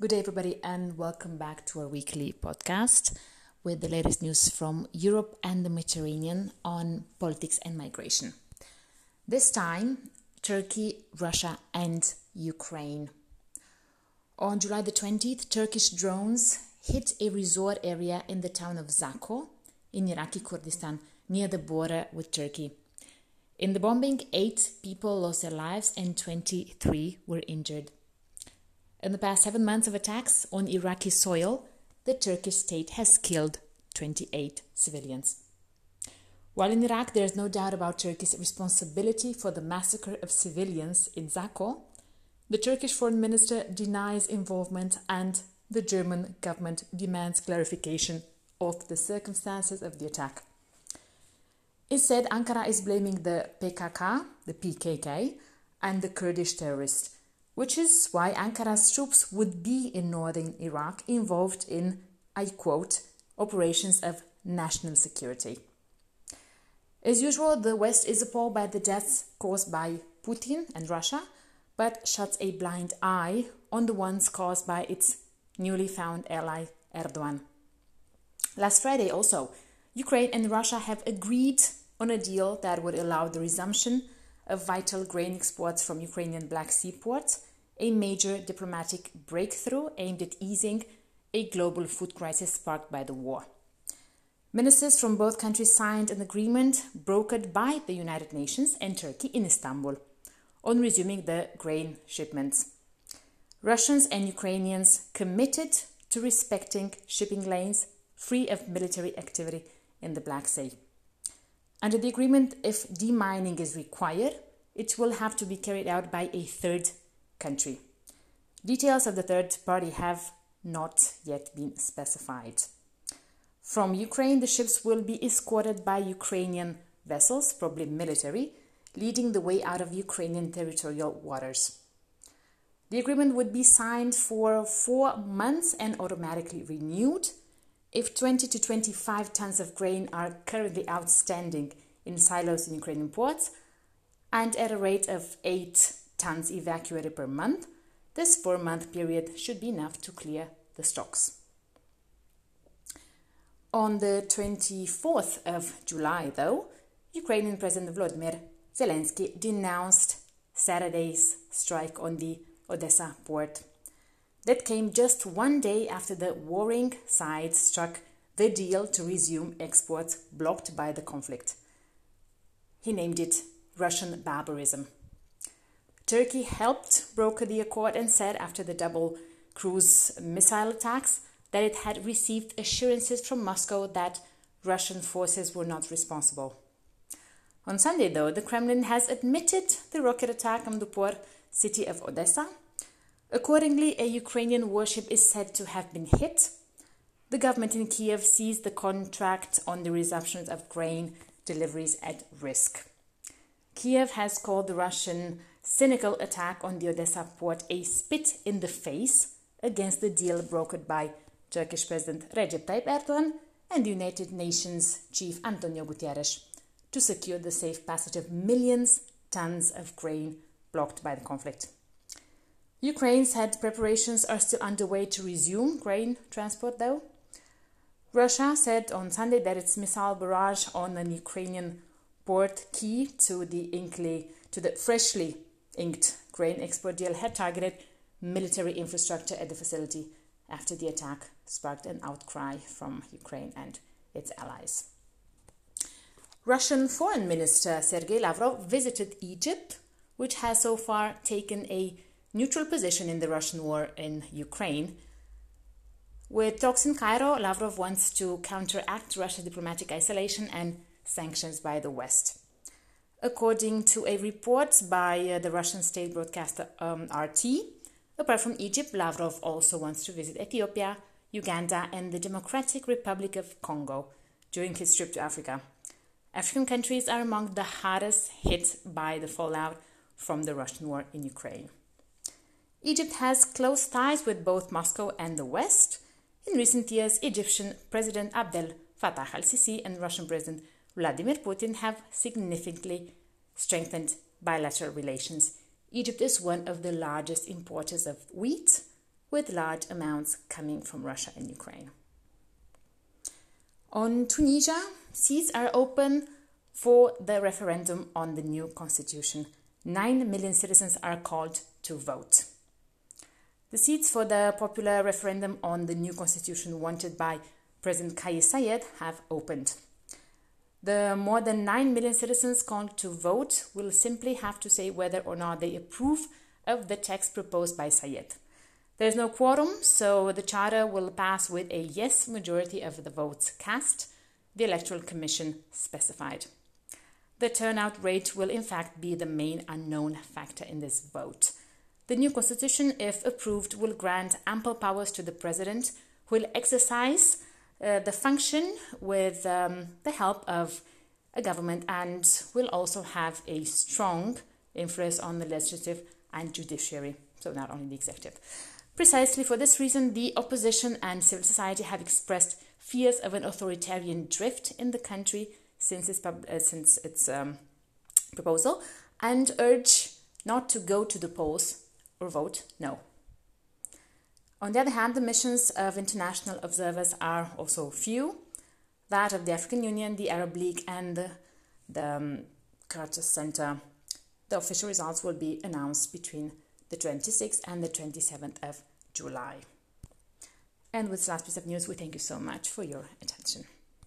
Good day, everybody, and welcome back to our weekly podcast with the latest news from Europe and the Mediterranean on politics and migration. This time, Turkey, Russia, and Ukraine. On July the 20th, Turkish drones hit a resort area in the town of Zakho in Iraqi Kurdistan near the border with Turkey. In the bombing, eight people lost their lives and 23 were injured. In the past seven months of attacks on Iraqi soil, the Turkish state has killed 28 civilians. While in Iraq there is no doubt about Turkey's responsibility for the massacre of civilians in Zakho, the Turkish foreign minister denies involvement and the German government demands clarification of the circumstances of the attack. Instead, Ankara is blaming the PKK, the PKK, and the Kurdish terrorists which is why Ankara's troops would be in northern Iraq involved in, I quote, operations of national security. As usual, the West is appalled by the deaths caused by Putin and Russia, but shuts a blind eye on the ones caused by its newly found ally Erdogan. Last Friday, also, Ukraine and Russia have agreed on a deal that would allow the resumption of vital grain exports from Ukrainian Black Sea ports, a major diplomatic breakthrough aimed at easing a global food crisis sparked by the war. Ministers from both countries signed an agreement brokered by the United Nations and Turkey in Istanbul on resuming the grain shipments. Russians and Ukrainians committed to respecting shipping lanes free of military activity in the Black Sea. Under the agreement, if demining is required, it will have to be carried out by a third country. Details of the third party have not yet been specified. From Ukraine, the ships will be escorted by Ukrainian vessels, probably military, leading the way out of Ukrainian territorial waters. The agreement would be signed for four months and automatically renewed if 20 to 25 tons of grain are currently outstanding in silos in Ukrainian ports and at a rate of 8 tons evacuated per month. This four month period should be enough to clear the stocks. On the 24th of July, though, Ukrainian President Volodymyr Zelensky denounced Saturday's strike on the Odessa port. That came just one day after the warring sides struck the deal to resume exports blocked by the conflict. He named it Russian barbarism. Turkey helped broker the accord and said after the double cruise missile attacks that it had received assurances from Moscow that Russian forces were not responsible. On Sunday, though, the Kremlin has admitted the rocket attack on the port city of Odessa Accordingly, a Ukrainian warship is said to have been hit. The government in Kiev sees the contract on the resumption of grain deliveries at risk. Kiev has called the Russian cynical attack on the Odessa port a spit in the face against the deal brokered by Turkish President Recep Tayyip Erdogan and the United Nations chief Antonio Guterres to secure the safe passage of millions tons of grain blocked by the conflict. Ukraine said preparations are still underway to resume grain transport, though. Russia said on Sunday that its missile barrage on an Ukrainian port key to the inkly, to the freshly inked grain export deal had targeted military infrastructure at the facility after the attack sparked an outcry from Ukraine and its allies. Russian Foreign Minister Sergei Lavrov visited Egypt, which has so far taken a neutral position in the Russian war in Ukraine. With talks in Cairo, Lavrov wants to counteract Russia's diplomatic isolation and sanctions by the West. According to a report by uh, the Russian state broadcaster um, RT, apart from Egypt, Lavrov also wants to visit Ethiopia, Uganda, and the Democratic Republic of Congo during his trip to Africa. African countries are among the hardest hit by the fallout from the Russian war in Ukraine. Egypt has close ties with both Moscow and the West. In recent years, Egyptian President Abdel Fattah al Sisi and Russian President Vladimir Putin have significantly strengthened bilateral relations. Egypt is one of the largest importers of wheat, with large amounts coming from Russia and Ukraine. On Tunisia, seats are open for the referendum on the new constitution. Nine million citizens are called to vote. The seats for the popular referendum on the new constitution wanted by President Kais Saied have opened. The more than 9 million citizens called to vote will simply have to say whether or not they approve of the text proposed by Saied. There is no quorum, so the charter will pass with a yes majority of the votes cast, the Electoral Commission specified. The turnout rate will in fact be the main unknown factor in this vote. The new constitution, if approved, will grant ample powers to the president, who will exercise uh, the function with um, the help of a government and will also have a strong influence on the legislative and judiciary, so not only the executive. Precisely for this reason, the opposition and civil society have expressed fears of an authoritarian drift in the country since its, uh, since its um, proposal and urge not to go to the polls or vote no. On the other hand, the missions of international observers are also few that of the African Union, the Arab League, and the, the um, Carter Center. The official results will be announced between the 26th and the 27th of July. And with this last piece of news, we thank you so much for your attention.